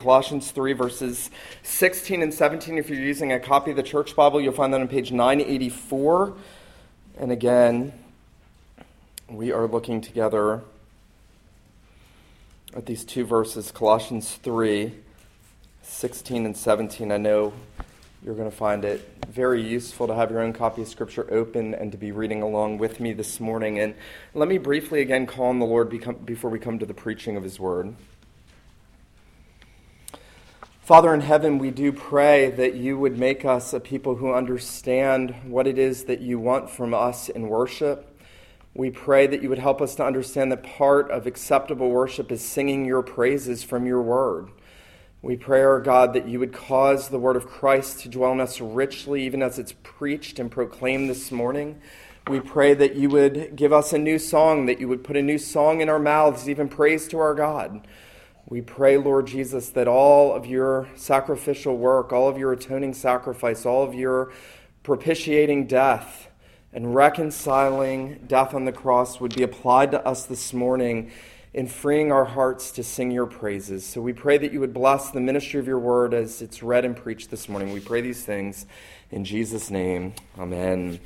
Colossians 3, verses 16 and 17. If you're using a copy of the Church Bible, you'll find that on page 984. And again, we are looking together at these two verses Colossians 3, 16 and 17. I know you're going to find it very useful to have your own copy of Scripture open and to be reading along with me this morning. And let me briefly again call on the Lord before we come to the preaching of His Word. Father in heaven, we do pray that you would make us a people who understand what it is that you want from us in worship. We pray that you would help us to understand that part of acceptable worship is singing your praises from your word. We pray, our God, that you would cause the word of Christ to dwell in us richly, even as it's preached and proclaimed this morning. We pray that you would give us a new song, that you would put a new song in our mouths, even praise to our God. We pray, Lord Jesus, that all of your sacrificial work, all of your atoning sacrifice, all of your propitiating death and reconciling death on the cross would be applied to us this morning in freeing our hearts to sing your praises. So we pray that you would bless the ministry of your word as it's read and preached this morning. We pray these things in Jesus' name. Amen.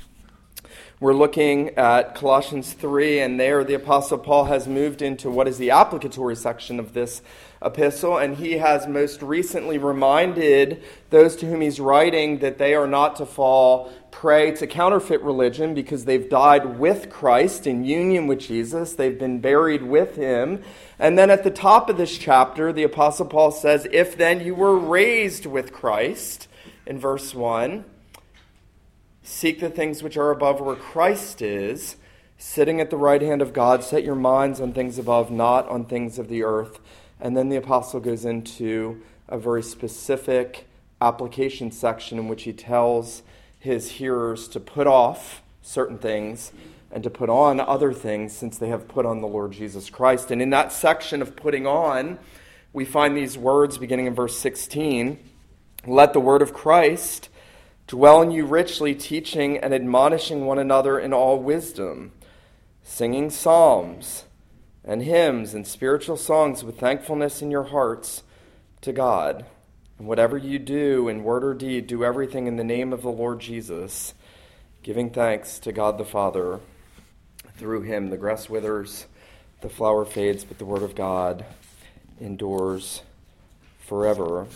We're looking at Colossians 3, and there the Apostle Paul has moved into what is the applicatory section of this epistle, and he has most recently reminded those to whom he's writing that they are not to fall prey to counterfeit religion because they've died with Christ in union with Jesus, they've been buried with him. And then at the top of this chapter, the Apostle Paul says, If then you were raised with Christ, in verse 1, seek the things which are above where Christ is, sitting at the right hand of God, set your minds on things above, not on things of the earth. And then the apostle goes into a very specific application section in which he tells his hearers to put off certain things and to put on other things since they have put on the Lord Jesus Christ. And in that section of putting on, we find these words beginning in verse 16 Let the word of Christ dwell in you richly, teaching and admonishing one another in all wisdom, singing psalms and hymns and spiritual songs with thankfulness in your hearts to God. And whatever you do in word or deed, do everything in the name of the Lord Jesus, giving thanks to God the Father. Through him, the grass withers, the flower fades, but the word of God endures forever.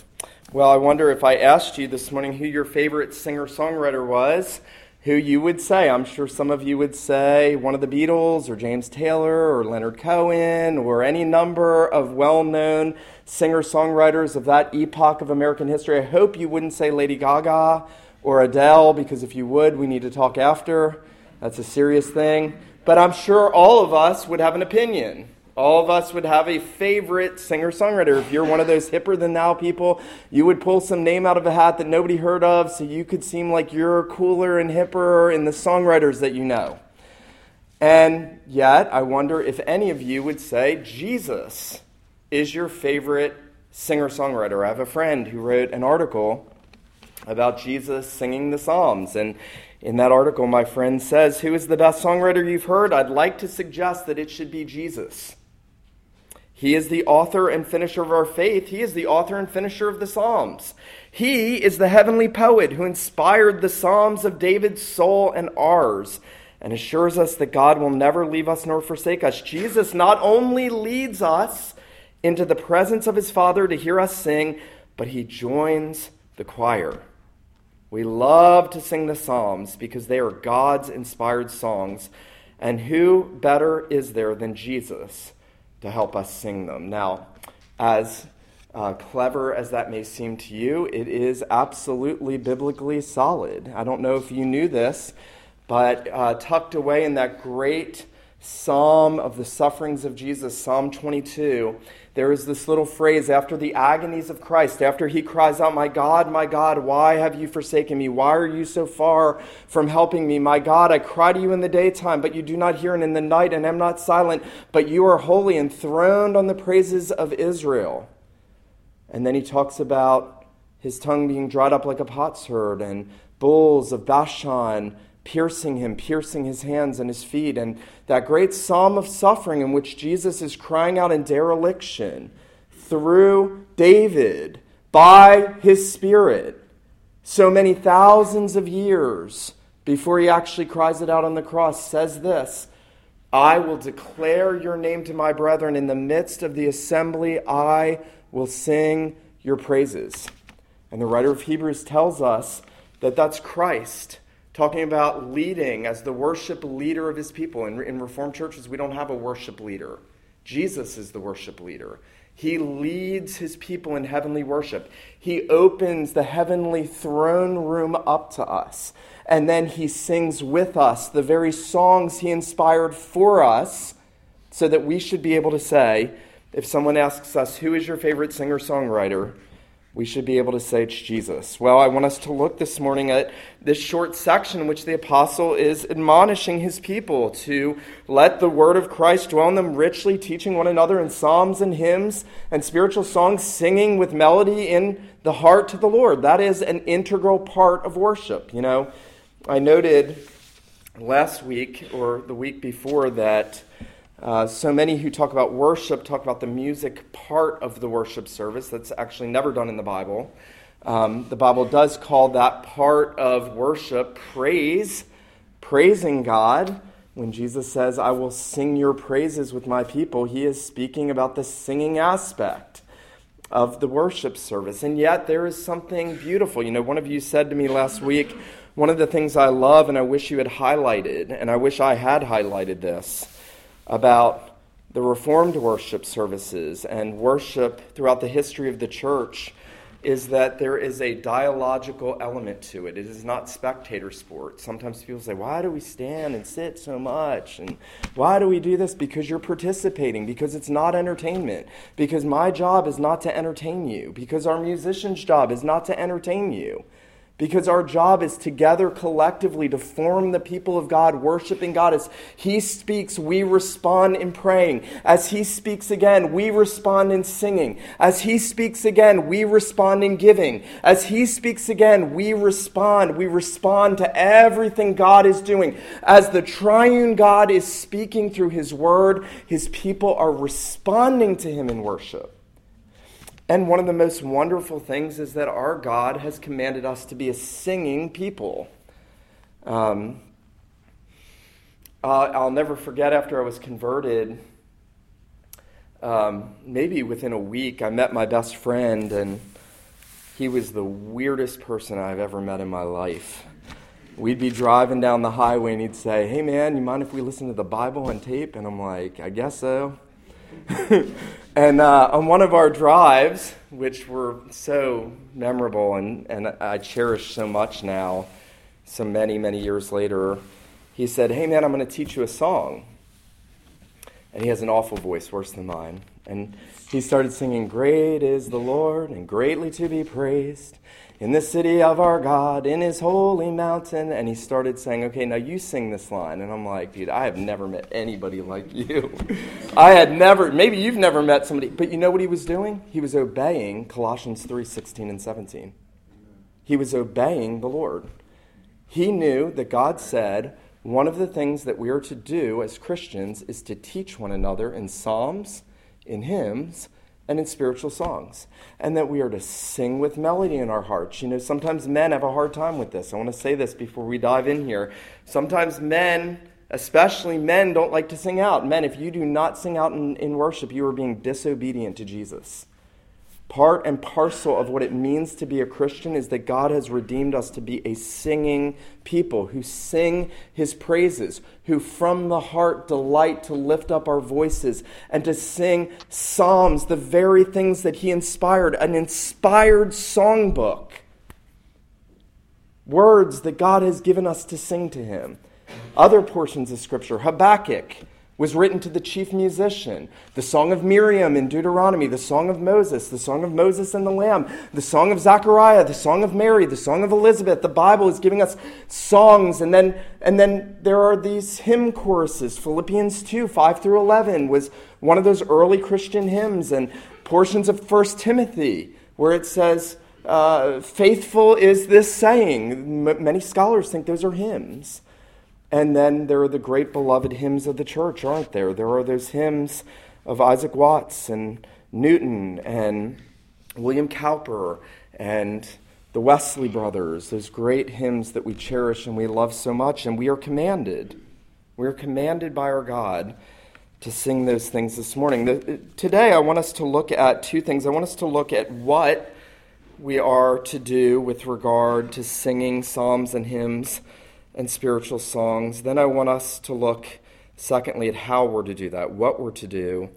Well, I wonder if I asked you this morning who your favorite singer songwriter was who you would say. I'm sure some of you would say one of the Beatles or James Taylor or Leonard Cohen or any number of well known singer songwriters of that epoch of American history. I hope you wouldn't say Lady Gaga or Adele because if you would, we need to talk after. That's a serious thing. But I'm sure all of us would have an opinion. All of us would have a favorite singer songwriter. If you're one of those hipper than thou people, you would pull some name out of a hat that nobody heard of so you could seem like you're cooler and hipper in the songwriters that you know. And yet, I wonder if any of you would say Jesus is your favorite singer songwriter. I have a friend who wrote an article about Jesus singing the Psalms. And in that article, my friend says, Who is the best songwriter you've heard? I'd like to suggest that it should be Jesus. He is the author and finisher of our faith. He is the author and finisher of the Psalms. He is the heavenly poet who inspired the Psalms of David's soul and ours and assures us that God will never leave us nor forsake us. Jesus not only leads us into the presence of his Father to hear us sing, but he joins the choir. We love to sing the Psalms because they are God's inspired songs. And who better is there than Jesus? To help us sing them. Now, as uh, clever as that may seem to you, it is absolutely biblically solid. I don't know if you knew this, but uh, tucked away in that great psalm of the sufferings of Jesus, Psalm 22, there is this little phrase after the agonies of Christ, after he cries out, My God, my God, why have you forsaken me? Why are you so far from helping me? My God, I cry to you in the daytime, but you do not hear, and in the night, and am not silent, but you are holy, enthroned on the praises of Israel. And then he talks about his tongue being dried up like a potsherd, and bulls of Bashan piercing him, piercing his hands and his feet. And that great psalm of suffering in which Jesus is crying out in dereliction through David by his Spirit so many thousands of years before he actually cries it out on the cross, says this I will declare your name to my brethren. In the midst of the assembly, I will sing your praises. And the writer of Hebrews tells us that that's Christ talking about leading as the worship leader of his people. In, in Reformed churches, we don't have a worship leader, Jesus is the worship leader. He leads his people in heavenly worship. He opens the heavenly throne room up to us. And then he sings with us the very songs he inspired for us so that we should be able to say, if someone asks us, Who is your favorite singer songwriter? We should be able to say it's Jesus. Well, I want us to look this morning at this short section in which the apostle is admonishing his people to let the word of Christ dwell in them richly, teaching one another in psalms and hymns and spiritual songs, singing with melody in the heart to the Lord. That is an integral part of worship. You know, I noted last week or the week before that uh, so many who talk about worship talk about the music part of the worship service. That's actually never done in the Bible. Um, the Bible does call that part of worship praise, praising God. When Jesus says, I will sing your praises with my people, he is speaking about the singing aspect of the worship service. And yet, there is something beautiful. You know, one of you said to me last week, one of the things I love and I wish you had highlighted, and I wish I had highlighted this about the Reformed worship services and worship throughout the history of the church is that there is a dialogical element to it. It is not spectator sport. Sometimes people say, Why do we stand and sit so much? And why do we do this? Because you're participating, because it's not entertainment, because my job is not to entertain you, because our musician's job is not to entertain you because our job is together collectively to form the people of God, worshiping God. As He speaks, we respond in praying. As He speaks again, we respond in singing. As He speaks again, we respond in giving. As He speaks again, we respond. We respond to everything God is doing. As the triune God is speaking through His word, His people are responding to Him in worship. And one of the most wonderful things is that our God has commanded us to be a singing people. Um, uh, I'll never forget after I was converted, um, maybe within a week, I met my best friend, and he was the weirdest person I've ever met in my life. We'd be driving down the highway, and he'd say, Hey, man, you mind if we listen to the Bible on tape? And I'm like, I guess so. and uh, on one of our drives, which were so memorable and, and I cherish so much now, so many, many years later, he said, Hey man, I'm going to teach you a song. And he has an awful voice, worse than mine. And he started singing, Great is the Lord and greatly to be praised in the city of our God, in his holy mountain. And he started saying, Okay, now you sing this line. And I'm like, Dude, I have never met anybody like you. I had never, maybe you've never met somebody, but you know what he was doing? He was obeying Colossians 3 16 and 17. He was obeying the Lord. He knew that God said, one of the things that we are to do as Christians is to teach one another in psalms, in hymns, and in spiritual songs. And that we are to sing with melody in our hearts. You know, sometimes men have a hard time with this. I want to say this before we dive in here. Sometimes men, especially men, don't like to sing out. Men, if you do not sing out in, in worship, you are being disobedient to Jesus. Part and parcel of what it means to be a Christian is that God has redeemed us to be a singing people who sing his praises, who from the heart delight to lift up our voices and to sing psalms, the very things that he inspired, an inspired songbook. Words that God has given us to sing to him. Other portions of Scripture, Habakkuk was written to the chief musician. The Song of Miriam in Deuteronomy, the Song of Moses, the Song of Moses and the Lamb, the Song of Zechariah, the Song of Mary, the Song of Elizabeth. The Bible is giving us songs, and then, and then there are these hymn choruses. Philippians 2, 5 through 11 was one of those early Christian hymns, and portions of 1 Timothy, where it says, uh, Faithful is this saying. M- many scholars think those are hymns. And then there are the great beloved hymns of the church, aren't there? There are those hymns of Isaac Watts and Newton and William Cowper and the Wesley brothers, those great hymns that we cherish and we love so much, and we are commanded. We are commanded by our God to sing those things this morning. today, I want us to look at two things. I want us to look at what we are to do with regard to singing psalms and hymns and spiritual songs. Then I want us to look, secondly, at how we're to do that, what we're to do,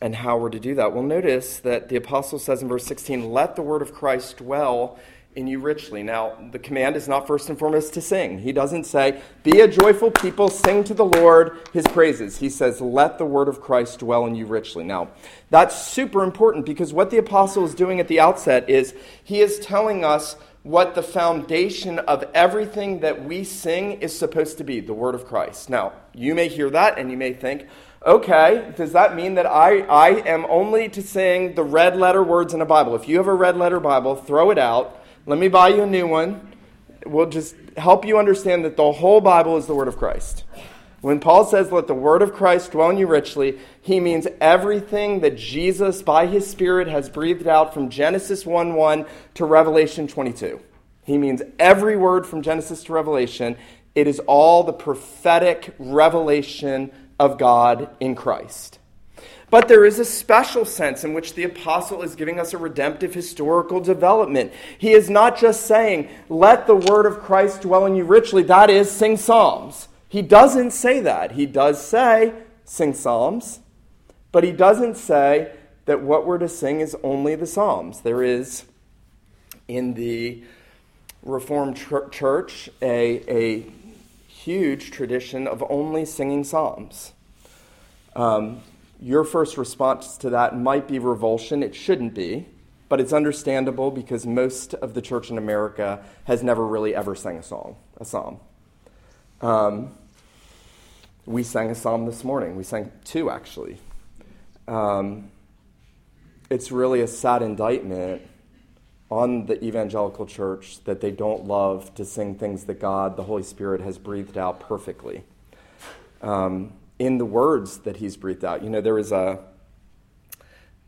and how we're to do that. Well, notice that the apostle says in verse 16, Let the word of Christ dwell in you richly. Now, the command is not first and foremost to sing. He doesn't say, Be a joyful people, sing to the Lord his praises. He says, Let the word of Christ dwell in you richly. Now, that's super important because what the apostle is doing at the outset is he is telling us what the foundation of everything that we sing is supposed to be the word of Christ. Now, you may hear that and you may think, okay, does that mean that I, I am only to sing the red letter words in a Bible? If you have a red letter Bible, throw it out let me buy you a new one. We'll just help you understand that the whole Bible is the Word of Christ. When Paul says, Let the Word of Christ dwell in you richly, he means everything that Jesus, by his Spirit, has breathed out from Genesis 1 1 to Revelation 22. He means every word from Genesis to Revelation. It is all the prophetic revelation of God in Christ. But there is a special sense in which the apostle is giving us a redemptive historical development. He is not just saying, let the word of Christ dwell in you richly, that is, sing psalms. He doesn't say that. He does say, sing psalms, but he doesn't say that what we're to sing is only the psalms. There is, in the Reformed Church, a, a huge tradition of only singing psalms. Um, your first response to that might be revulsion. It shouldn't be, but it's understandable because most of the church in America has never really ever sang a song, a psalm. Um, we sang a psalm this morning. We sang two, actually. Um, it's really a sad indictment on the evangelical church that they don't love to sing things that God, the Holy Spirit, has breathed out perfectly. Um, in the words that he's breathed out. You know, there is a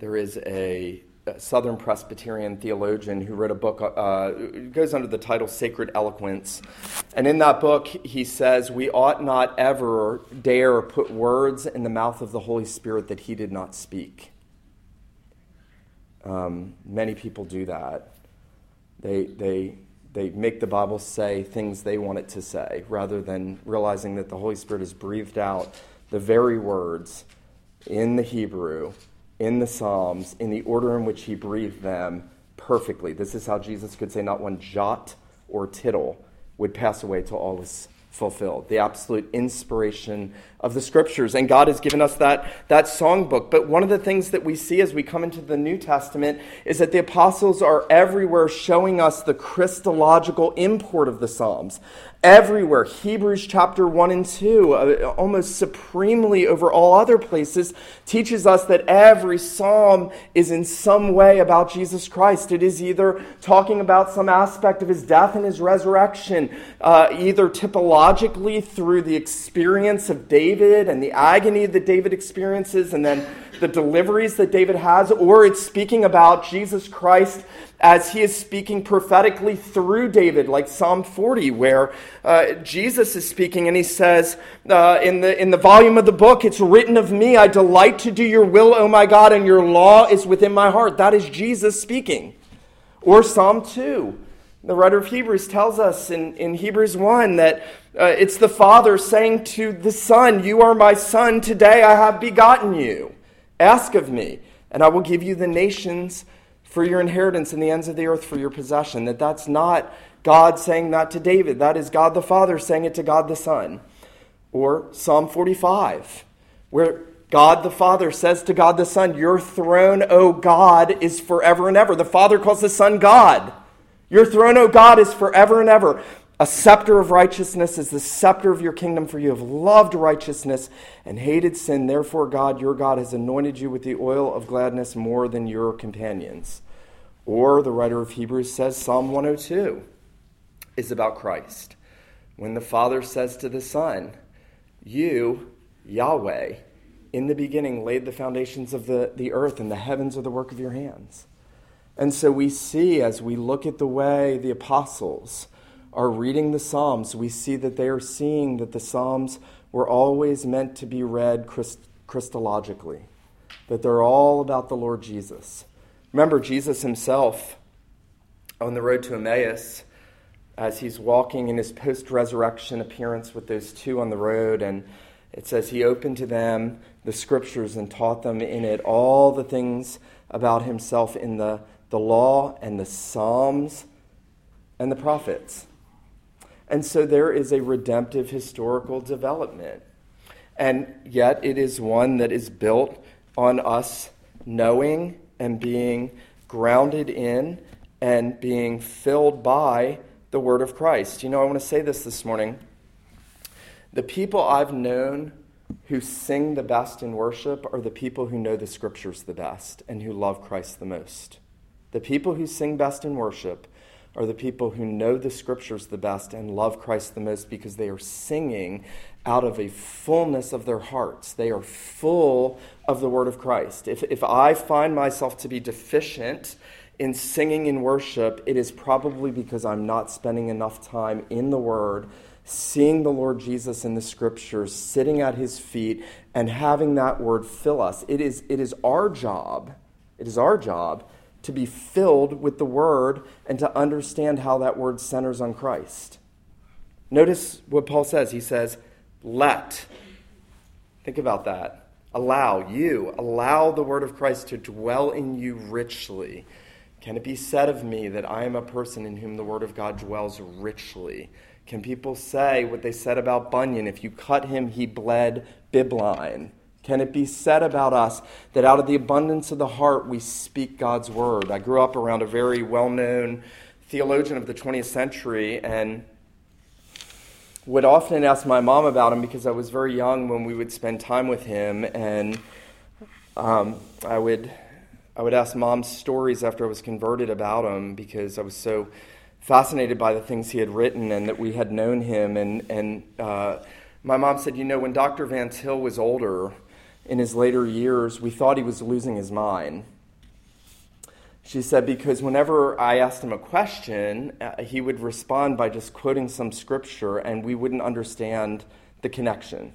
there is a, Southern Presbyterian theologian who wrote a book. Uh, goes under the title "Sacred Eloquence," and in that book he says we ought not ever dare put words in the mouth of the Holy Spirit that He did not speak. Um, many people do that. They they they make the Bible say things they want it to say rather than realizing that the Holy Spirit has breathed out the very words in the Hebrew, in the Psalms, in the order in which he breathed them perfectly. This is how Jesus could say, not one jot or tittle would pass away till all was fulfilled. The absolute inspiration of the scriptures. And God has given us that, that songbook. But one of the things that we see as we come into the New Testament is that the apostles are everywhere showing us the Christological import of the Psalms everywhere. Hebrews chapter 1 and 2, uh, almost supremely over all other places, teaches us that every psalm is in some way about Jesus Christ. It is either talking about some aspect of his death and his resurrection, uh, either typologically through the experience of David and the agony that David experiences, and then the deliveries that David has, or it's speaking about Jesus Christ as he is speaking prophetically through David, like Psalm 40, where uh, Jesus is speaking and he says, uh, in, the, in the volume of the book, it's written of me, I delight to do your will, O my God, and your law is within my heart. That is Jesus speaking. Or Psalm 2. The writer of Hebrews tells us in, in Hebrews 1 that uh, it's the Father saying to the Son, You are my Son, today I have begotten you. Ask of me, and I will give you the nations for your inheritance and the ends of the earth for your possession. That that's not God saying that to David. That is God the Father saying it to God the Son. Or Psalm 45, where God the Father says to God the Son, Your throne, O God, is forever and ever. The Father calls the Son God. Your throne, O God, is forever and ever. A scepter of righteousness is the scepter of your kingdom, for you have loved righteousness and hated sin. Therefore, God, your God, has anointed you with the oil of gladness more than your companions. Or the writer of Hebrews says Psalm 102 is about Christ. When the Father says to the Son, You, Yahweh, in the beginning laid the foundations of the, the earth, and the heavens are the work of your hands. And so we see as we look at the way the apostles are reading the Psalms, we see that they are seeing that the Psalms were always meant to be read Christ- Christologically, that they're all about the Lord Jesus. Remember, Jesus himself on the road to Emmaus, as he's walking in his post resurrection appearance with those two on the road, and it says he opened to them the scriptures and taught them in it all the things about himself in the, the law and the Psalms and the prophets. And so there is a redemptive historical development. And yet it is one that is built on us knowing and being grounded in and being filled by the word of Christ. You know, I want to say this this morning. The people I've known who sing the best in worship are the people who know the scriptures the best and who love Christ the most. The people who sing best in worship are the people who know the scriptures the best and love Christ the most because they are singing out of a fullness of their hearts. They are full of the word of Christ. If, if I find myself to be deficient in singing in worship, it is probably because I'm not spending enough time in the word seeing the Lord Jesus in the scriptures, sitting at his feet, and having that word fill us. It is, it is our job, it is our job to be filled with the word and to understand how that word centers on Christ. Notice what Paul says. He says, let. Think about that. Allow you, allow the word of Christ to dwell in you richly. Can it be said of me that I am a person in whom the word of God dwells richly? Can people say what they said about Bunyan? If you cut him, he bled bibline. Can it be said about us that out of the abundance of the heart we speak God's word? I grew up around a very well known theologian of the 20th century and would often ask my mom about him because I was very young when we would spend time with him. And um, I, would, I would ask mom stories after I was converted about him because I was so fascinated by the things he had written and that we had known him. And, and uh, my mom said, You know, when Dr. Van Til was older, in his later years, we thought he was losing his mind. She said, because whenever I asked him a question, uh, he would respond by just quoting some scripture and we wouldn't understand the connection.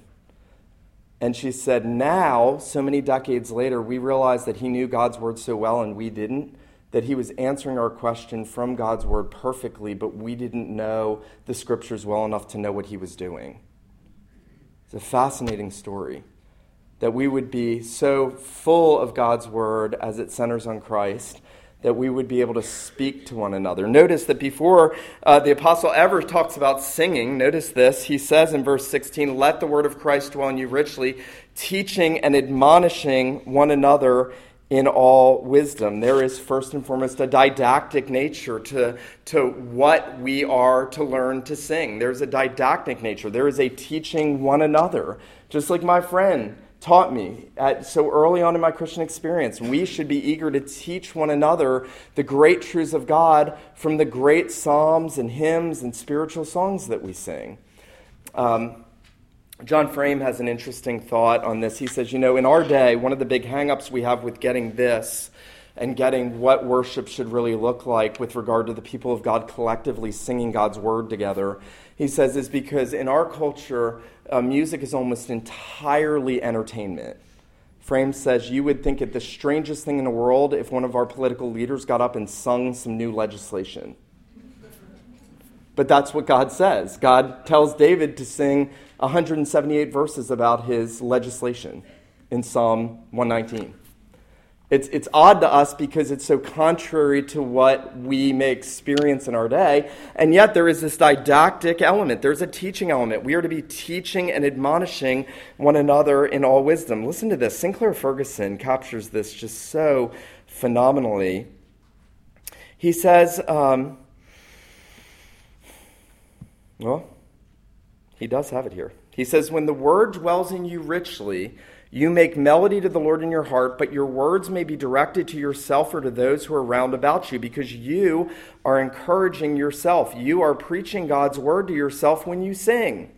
And she said, now, so many decades later, we realize that he knew God's word so well and we didn't that he was answering our question from God's word perfectly, but we didn't know the scriptures well enough to know what he was doing. It's a fascinating story that we would be so full of God's word as it centers on Christ that we would be able to speak to one another. Notice that before uh, the apostle ever talks about singing, notice this. He says in verse 16, Let the word of Christ dwell in you richly, teaching and admonishing one another in all wisdom. There is first and foremost a didactic nature to, to what we are to learn to sing. There's a didactic nature. There is a teaching one another. Just like my friend taught me at, so early on in my Christian experience, we should be eager to teach one another the great truths of God from the great psalms and hymns and spiritual songs that we sing. Um, John Frame has an interesting thought on this. He says, you know, in our day, one of the big hangups we have with getting this and getting what worship should really look like with regard to the people of God collectively singing God's word together, he says, is because in our culture, uh, music is almost entirely entertainment. Frame says, You would think it the strangest thing in the world if one of our political leaders got up and sung some new legislation. But that's what God says. God tells David to sing 178 verses about his legislation in Psalm 119. It's, it's odd to us because it's so contrary to what we may experience in our day. And yet, there is this didactic element. There's a teaching element. We are to be teaching and admonishing one another in all wisdom. Listen to this. Sinclair Ferguson captures this just so phenomenally. He says, um, well, he does have it here. He says, When the word dwells in you richly, you make melody to the Lord in your heart, but your words may be directed to yourself or to those who are round about you because you are encouraging yourself. You are preaching God's word to yourself when you sing.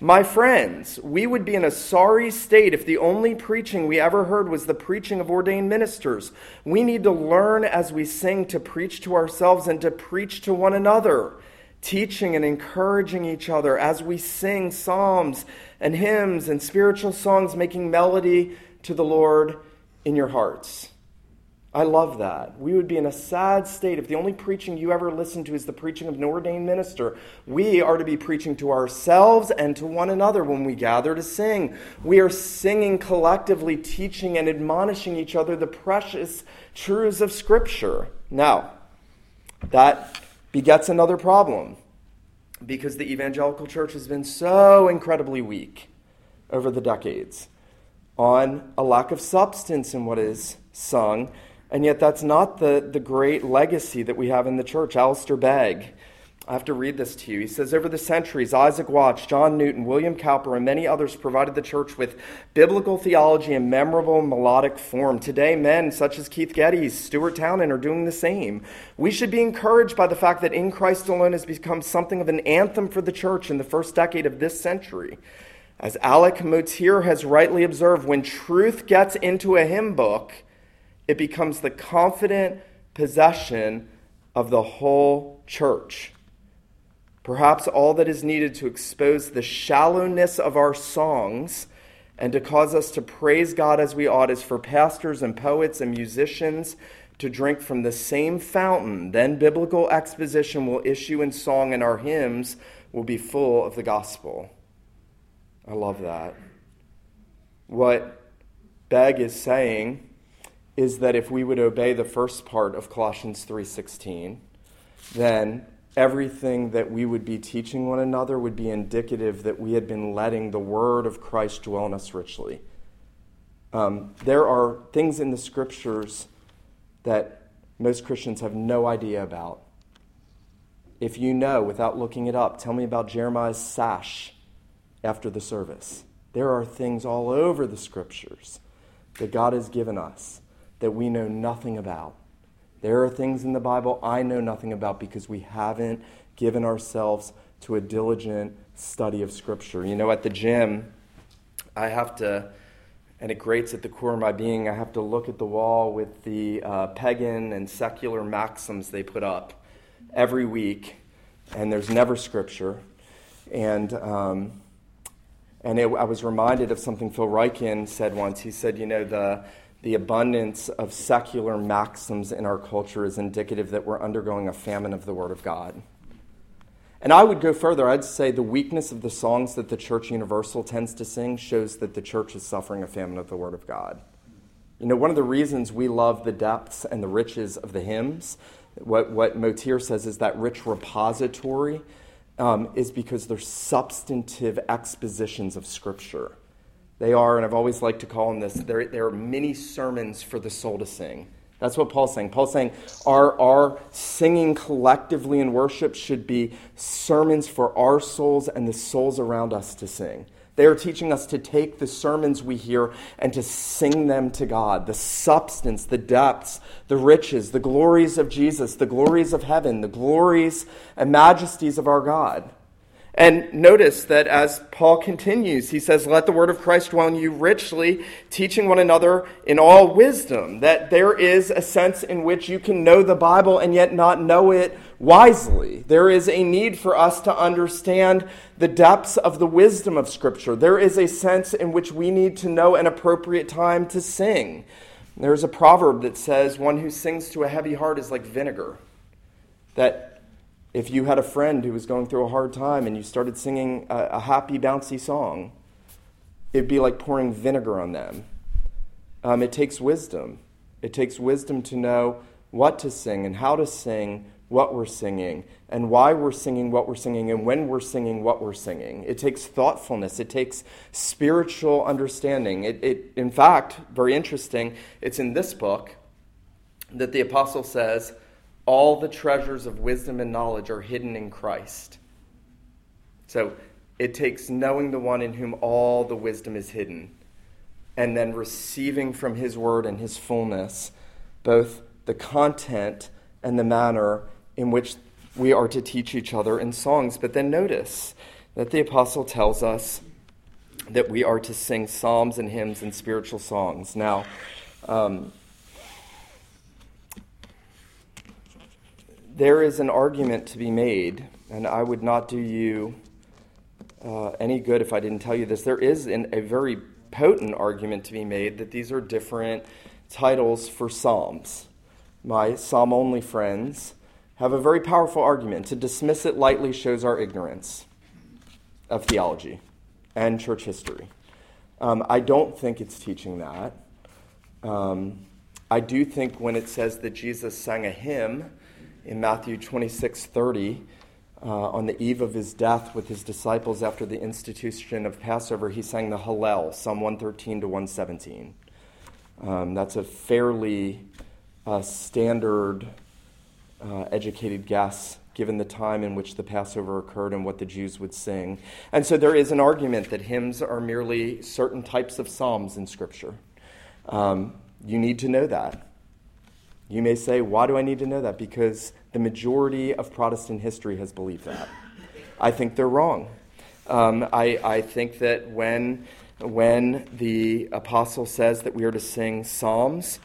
My friends, we would be in a sorry state if the only preaching we ever heard was the preaching of ordained ministers. We need to learn as we sing to preach to ourselves and to preach to one another, teaching and encouraging each other as we sing psalms and hymns and spiritual songs, making melody to the Lord in your hearts. I love that. We would be in a sad state if the only preaching you ever listen to is the preaching of an ordained minister. We are to be preaching to ourselves and to one another when we gather to sing. We are singing collectively, teaching and admonishing each other the precious truths of Scripture. Now, that begets another problem because the evangelical church has been so incredibly weak over the decades on a lack of substance in what is sung and yet, that's not the, the great legacy that we have in the church. Alistair Begg, I have to read this to you. He says Over the centuries, Isaac Watts, John Newton, William Cowper, and many others provided the church with biblical theology in memorable melodic form. Today, men such as Keith Getty, Stuart Townend are doing the same. We should be encouraged by the fact that In Christ Alone has become something of an anthem for the church in the first decade of this century. As Alec Motyer has rightly observed, when truth gets into a hymn book, it becomes the confident possession of the whole church. Perhaps all that is needed to expose the shallowness of our songs and to cause us to praise God as we ought is for pastors and poets and musicians to drink from the same fountain. Then biblical exposition will issue in song, and our hymns will be full of the gospel. I love that. What Begg is saying is that if we would obey the first part of Colossians 3:16, then everything that we would be teaching one another would be indicative that we had been letting the word of Christ dwell in us richly. Um, there are things in the scriptures that most Christians have no idea about. If you know without looking it up, tell me about Jeremiah's sash after the service. There are things all over the scriptures that God has given us that we know nothing about. There are things in the Bible I know nothing about because we haven't given ourselves to a diligent study of Scripture. You know, at the gym, I have to, and it grates at the core of my being, I have to look at the wall with the uh, pagan and secular maxims they put up every week, and there's never Scripture. And, um, and it, I was reminded of something Phil Ryken said once. He said, you know, the the abundance of secular maxims in our culture is indicative that we're undergoing a famine of the Word of God. And I would go further. I'd say the weakness of the songs that the Church Universal tends to sing shows that the church is suffering a famine of the Word of God. You know, one of the reasons we love the depths and the riches of the hymns, what, what Motyer says is that rich repository, um, is because they're substantive expositions of Scripture. They are, and I've always liked to call them this, they're, they're mini sermons for the soul to sing. That's what Paul's saying. Paul's saying our, our singing collectively in worship should be sermons for our souls and the souls around us to sing. They are teaching us to take the sermons we hear and to sing them to God. The substance, the depths, the riches, the glories of Jesus, the glories of heaven, the glories and majesties of our God. And notice that as Paul continues, he says, Let the word of Christ dwell in you richly, teaching one another in all wisdom. That there is a sense in which you can know the Bible and yet not know it wisely. There is a need for us to understand the depths of the wisdom of Scripture. There is a sense in which we need to know an appropriate time to sing. There's a proverb that says, One who sings to a heavy heart is like vinegar. That if you had a friend who was going through a hard time and you started singing a, a happy, bouncy song, it'd be like pouring vinegar on them. Um, it takes wisdom. It takes wisdom to know what to sing and how to sing what we're singing and why we're singing what we're singing and when we're singing what we're singing. It takes thoughtfulness. It takes spiritual understanding. It, it, in fact, very interesting, it's in this book that the apostle says, all the treasures of wisdom and knowledge are hidden in Christ. So it takes knowing the one in whom all the wisdom is hidden and then receiving from his word and his fullness both the content and the manner in which we are to teach each other in songs. But then notice that the apostle tells us that we are to sing psalms and hymns and spiritual songs. Now, um, there is an argument to be made, and I would not do you uh, any good if I didn't tell you this. There is an, a very potent argument to be made that these are different titles for psalms. My psalm only friends have a very powerful argument. To dismiss it lightly shows our ignorance of theology and church history. Um, I don't think it's teaching that. Um, I do think when it says that Jesus sang a hymn in Matthew 26 30, uh, on the eve of his death with his disciples after the institution of Passover, he sang the Hallel, Psalm 113 to 117. Um, that's a fairly uh, standard, uh, educated guess given the time in which the Passover occurred and what the Jews would sing. And so there is an argument that hymns are merely certain types of psalms in Scripture. Um, you need to know that. You may say, why do I need to know that? Because the majority of Protestant history has believed that. I think they're wrong. Um, I, I think that when, when the apostle says that we are to sing psalms,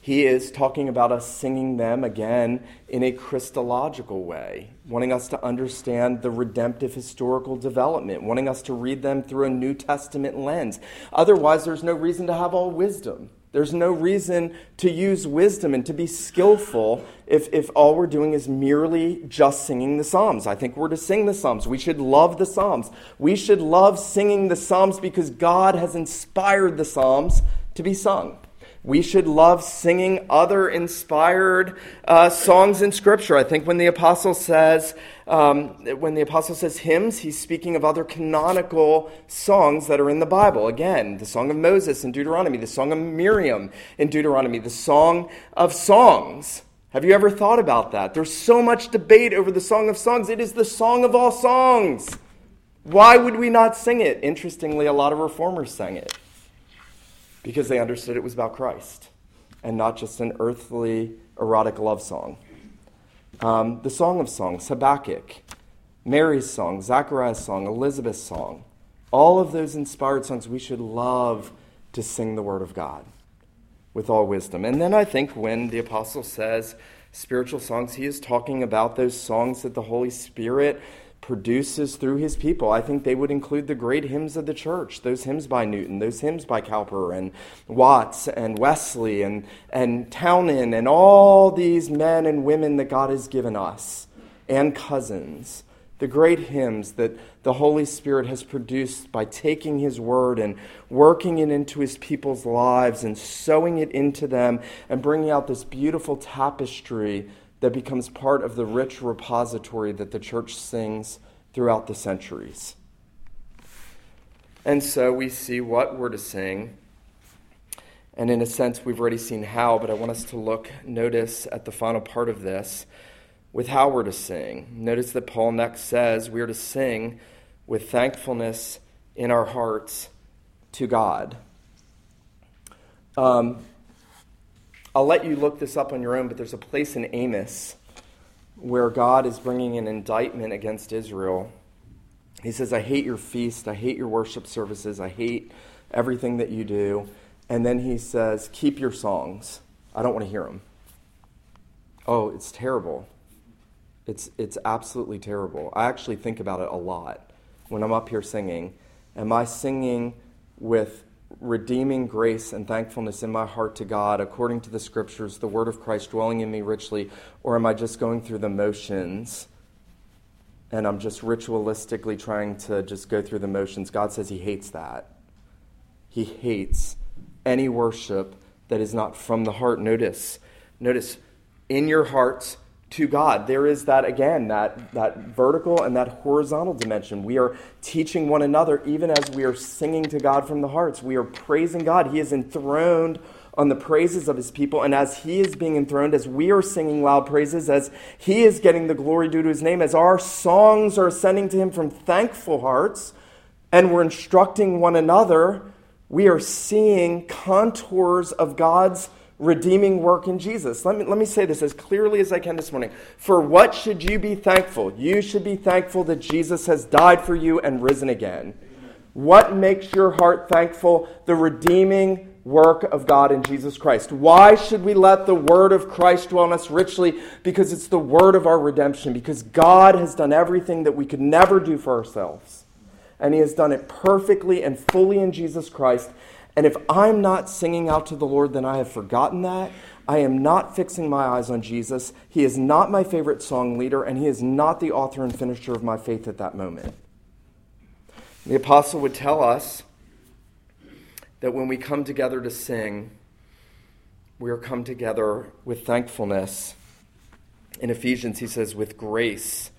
he is talking about us singing them again in a Christological way, wanting us to understand the redemptive historical development, wanting us to read them through a New Testament lens. Otherwise, there's no reason to have all wisdom. There's no reason to use wisdom and to be skillful if, if all we're doing is merely just singing the Psalms. I think we're to sing the Psalms. We should love the Psalms. We should love singing the Psalms because God has inspired the Psalms to be sung. We should love singing other inspired uh, songs in Scripture. I think when the apostle says um, when the apostle says hymns, he's speaking of other canonical songs that are in the Bible. Again, the song of Moses in Deuteronomy, the song of Miriam in Deuteronomy, the song of songs. Have you ever thought about that? There's so much debate over the Song of Songs. It is the song of all songs. Why would we not sing it? Interestingly, a lot of reformers sang it because they understood it was about Christ and not just an earthly erotic love song. Um, the Song of Songs, Habakkuk, Mary's song, Zachariah's song, Elizabeth's song, all of those inspired songs, we should love to sing the Word of God with all wisdom. And then I think when the apostle says spiritual songs, he is talking about those songs that the Holy Spirit produces through his people. I think they would include the great hymns of the church, those hymns by Newton, those hymns by Cowper and Watts and Wesley and, and Townend and all these men and women that God has given us and cousins. The great hymns that the Holy Spirit has produced by taking His Word and working it into His people's lives and sewing it into them and bringing out this beautiful tapestry that becomes part of the rich repository that the church sings throughout the centuries. And so we see what we're to sing. And in a sense, we've already seen how, but I want us to look, notice at the final part of this with how we're to sing. Notice that Paul next says we are to sing with thankfulness in our hearts to God. Um, I'll let you look this up on your own, but there's a place in Amos where God is bringing an indictment against Israel. He says, I hate your feast, I hate your worship services, I hate everything that you do. And then he says, Keep your songs. I don't want to hear them. Oh, it's terrible. It's, it's absolutely terrible. I actually think about it a lot when I'm up here singing. Am I singing with redeeming grace and thankfulness in my heart to God according to the scriptures, the word of Christ dwelling in me richly, or am I just going through the motions and I'm just ritualistically trying to just go through the motions? God says He hates that. He hates any worship that is not from the heart. Notice, notice, in your hearts to God. There is that, again, that, that vertical and that horizontal dimension. We are teaching one another even as we are singing to God from the hearts. We are praising God. He is enthroned on the praises of his people. And as he is being enthroned, as we are singing loud praises, as he is getting the glory due to his name, as our songs are ascending to him from thankful hearts, and we're instructing one another, we are seeing contours of God's redeeming work in Jesus. Let me, let me say this as clearly as I can this morning. For what should you be thankful? You should be thankful that Jesus has died for you and risen again. What makes your heart thankful? The redeeming work of God in Jesus Christ. Why should we let the word of Christ dwell in us richly? Because it's the word of our redemption, because God has done everything that we could never do for ourselves. And He has done it perfectly and fully in Jesus Christ. And if I'm not singing out to the Lord, then I have forgotten that. I am not fixing my eyes on Jesus. He is not my favorite song leader, and He is not the author and finisher of my faith at that moment. The apostle would tell us that when we come together to sing, we are come together with thankfulness. In Ephesians, he says, with grace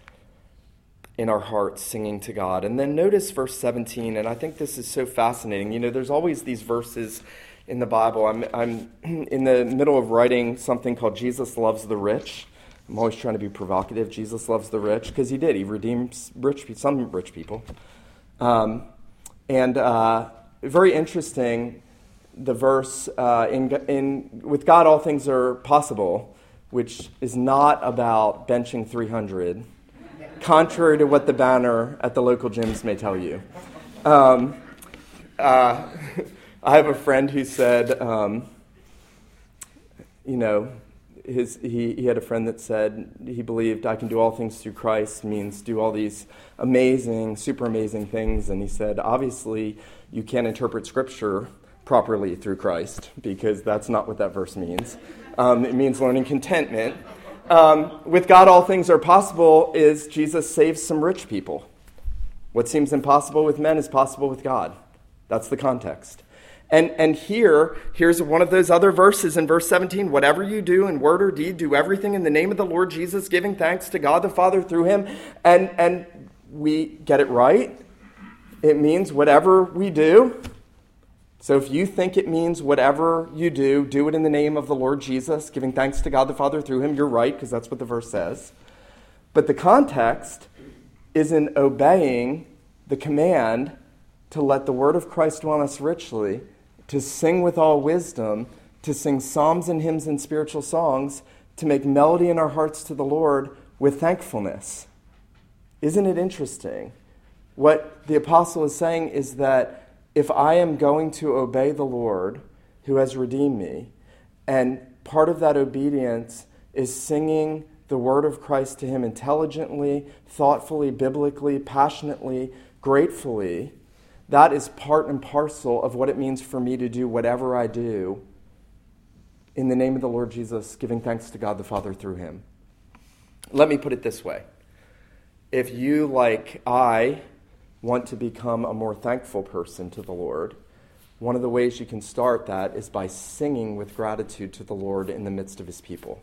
in our hearts, singing to God. And then notice verse 17, and I think this is so fascinating. You know, there's always these verses in the Bible. I'm, I'm in the middle of writing something called Jesus Loves the Rich. I'm always trying to be provocative. Jesus loves the rich because he did. He redeems rich, some rich people. Um, and uh, very interesting, the verse uh, in, in, with God all things are possible, which is not about benching 300, contrary to what the banner at the local gyms may tell you. Um, uh, I have a friend who said, um, you know, his, he, he had a friend that said he believed I can do all things through Christ means do all these amazing, super amazing things. And he said, obviously, you can't interpret Scripture properly through Christ because that's not what that verse means. Um, it means learning contentment. Um, with God, all things are possible is Jesus saves some rich people. What seems impossible with men is possible with God. That's the context. And, and here, here's one of those other verses in verse 17 whatever you do in word or deed, do everything in the name of the Lord Jesus, giving thanks to God the Father through him. And, and we get it right. It means whatever we do. So if you think it means whatever you do, do it in the name of the Lord Jesus, giving thanks to God the Father through him, you're right, because that's what the verse says. But the context is in obeying the command to let the word of Christ dwell in us richly to sing with all wisdom, to sing psalms and hymns and spiritual songs, to make melody in our hearts to the Lord with thankfulness. Isn't it interesting? What the apostle is saying is that if I am going to obey the Lord who has redeemed me, and part of that obedience is singing the word of Christ to him intelligently, thoughtfully, biblically, passionately, gratefully, that is part and parcel of what it means for me to do whatever I do in the name of the Lord Jesus, giving thanks to God the Father through him. Let me put it this way. If you, like I, want to become a more thankful person to the Lord, one of the ways you can start that is by singing with gratitude to the Lord in the midst of his people.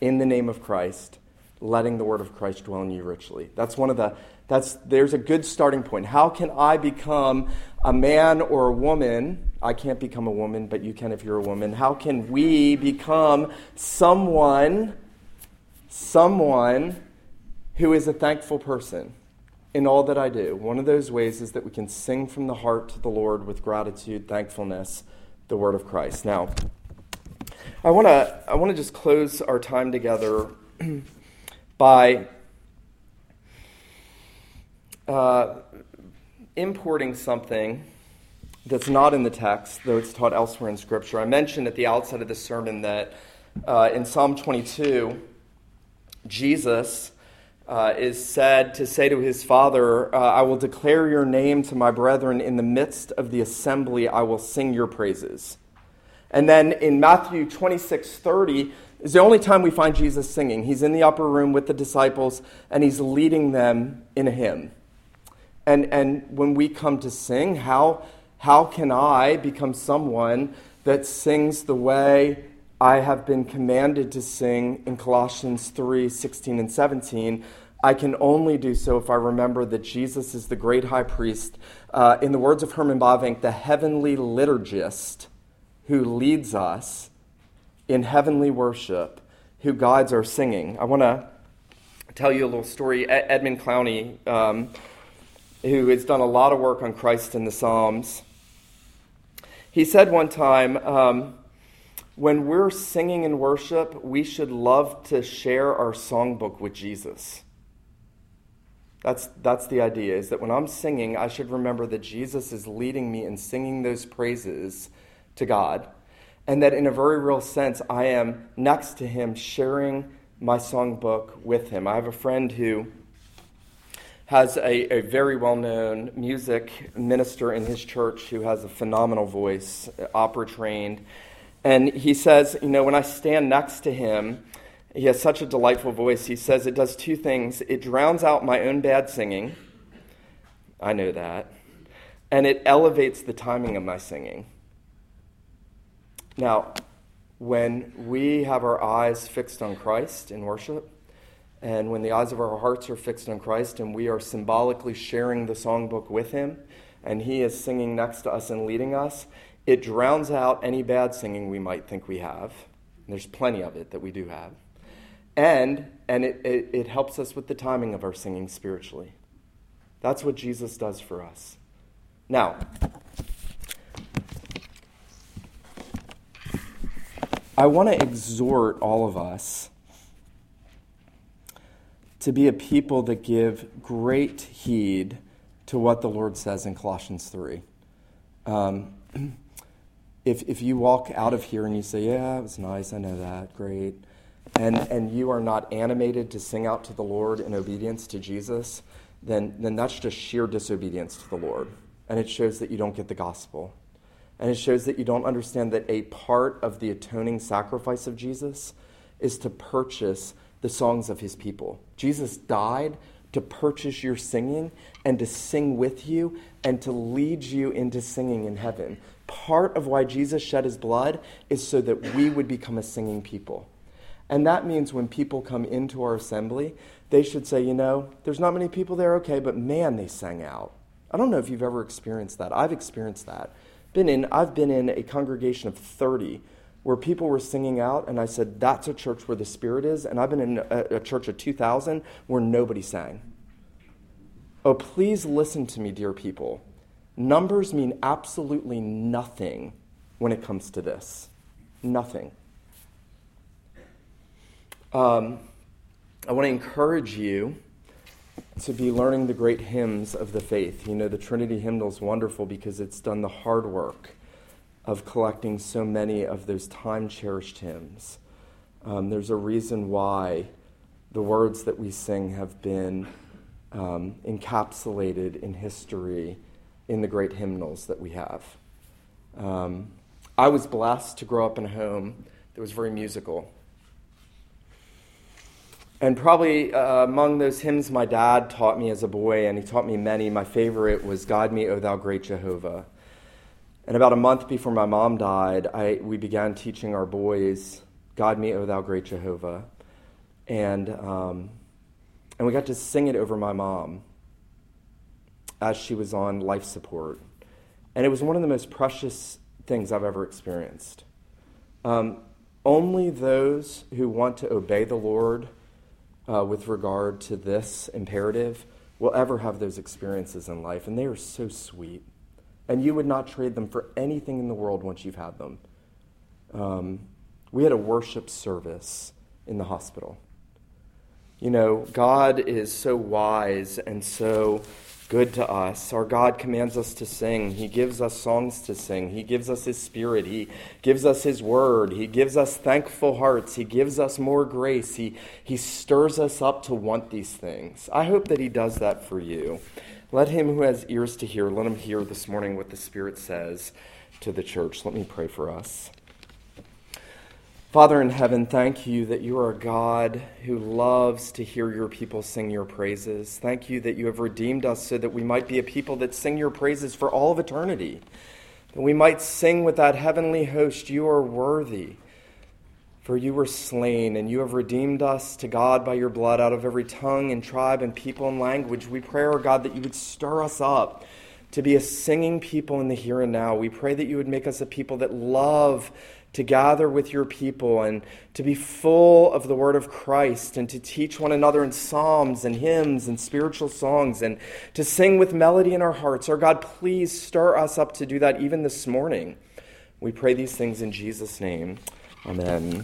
In the name of Christ, letting the word of Christ dwell in you richly. That's one of the that's there's a good starting point. How can I become a man or a woman? I can't become a woman, but you can if you're a woman. How can we become someone someone who is a thankful person in all that I do? One of those ways is that we can sing from the heart to the Lord with gratitude, thankfulness, the word of Christ. Now, I want to I want to just close our time together by uh, importing something that's not in the text, though it's taught elsewhere in Scripture. I mentioned at the outset of the sermon that uh, in Psalm 22, Jesus uh, is said to say to his Father, uh, I will declare your name to my brethren in the midst of the assembly, I will sing your praises. And then in Matthew 26 30, is the only time we find Jesus singing. He's in the upper room with the disciples and he's leading them in a hymn. And, and when we come to sing, how, how can I become someone that sings the way I have been commanded to sing in Colossians 3 16 and 17? I can only do so if I remember that Jesus is the great high priest. Uh, in the words of Herman Bavinck, the heavenly liturgist who leads us in heavenly worship who guides our singing. I want to tell you a little story. Edmund Clowney, um, who has done a lot of work on Christ in the Psalms, he said one time, um, when we're singing in worship, we should love to share our songbook with Jesus. That's, that's the idea, is that when I'm singing, I should remember that Jesus is leading me in singing those praises to God. And that in a very real sense, I am next to him sharing my songbook with him. I have a friend who has a, a very well known music minister in his church who has a phenomenal voice, opera trained. And he says, you know, when I stand next to him, he has such a delightful voice. He says it does two things it drowns out my own bad singing. I know that. And it elevates the timing of my singing. Now, when we have our eyes fixed on Christ in worship, and when the eyes of our hearts are fixed on Christ and we are symbolically sharing the songbook with Him, and He is singing next to us and leading us, it drowns out any bad singing we might think we have. There's plenty of it that we do have. And, and it, it, it helps us with the timing of our singing spiritually. That's what Jesus does for us. Now, I want to exhort all of us to be a people that give great heed to what the Lord says in Colossians 3. Um, if, if you walk out of here and you say, Yeah, it was nice, I know that, great, and, and you are not animated to sing out to the Lord in obedience to Jesus, then, then that's just sheer disobedience to the Lord. And it shows that you don't get the gospel. And it shows that you don't understand that a part of the atoning sacrifice of Jesus is to purchase the songs of his people. Jesus died to purchase your singing and to sing with you and to lead you into singing in heaven. Part of why Jesus shed his blood is so that we would become a singing people. And that means when people come into our assembly, they should say, you know, there's not many people there, okay, but man, they sang out. I don't know if you've ever experienced that. I've experienced that. Been in, I've been in a congregation of 30 where people were singing out, and I said, That's a church where the Spirit is. And I've been in a, a church of 2,000 where nobody sang. Oh, please listen to me, dear people. Numbers mean absolutely nothing when it comes to this. Nothing. Um, I want to encourage you to be learning the great hymns of the faith. You know, the Trinity hymnal is wonderful because it's done the hard work of collecting so many of those time cherished hymns. Um, there's a reason why the words that we sing have been um, encapsulated in history in the great hymnals that we have. Um, I was blessed to grow up in a home that was very musical. And probably uh, among those hymns my dad taught me as a boy, and he taught me many, my favorite was Guide Me, O Thou Great Jehovah. And about a month before my mom died, I, we began teaching our boys, Guide me, O thou great Jehovah. And, um, and we got to sing it over my mom as she was on life support. And it was one of the most precious things I've ever experienced. Um, only those who want to obey the Lord uh, with regard to this imperative will ever have those experiences in life, and they are so sweet and you would not trade them for anything in the world once you've had them. Um, we had a worship service in the hospital. You know, God is so wise and so good to us. Our God commands us to sing. He gives us songs to sing. He gives us His Spirit. He gives us His Word. He gives us thankful hearts. He gives us more grace. He, he stirs us up to want these things. I hope that He does that for you. Let him who has ears to hear, let him hear this morning what the Spirit says to the church. Let me pray for us. Father in heaven, thank you that you are a God who loves to hear your people sing your praises. Thank you that you have redeemed us so that we might be a people that sing your praises for all of eternity. That we might sing with that heavenly host, You are worthy. For you were slain, and you have redeemed us to God by your blood out of every tongue and tribe and people and language. We pray, our God, that you would stir us up to be a singing people in the here and now. We pray that you would make us a people that love to gather with your people and to be full of the word of Christ and to teach one another in psalms and hymns and spiritual songs and to sing with melody in our hearts. Our God, please stir us up to do that even this morning. We pray these things in Jesus' name. Amen.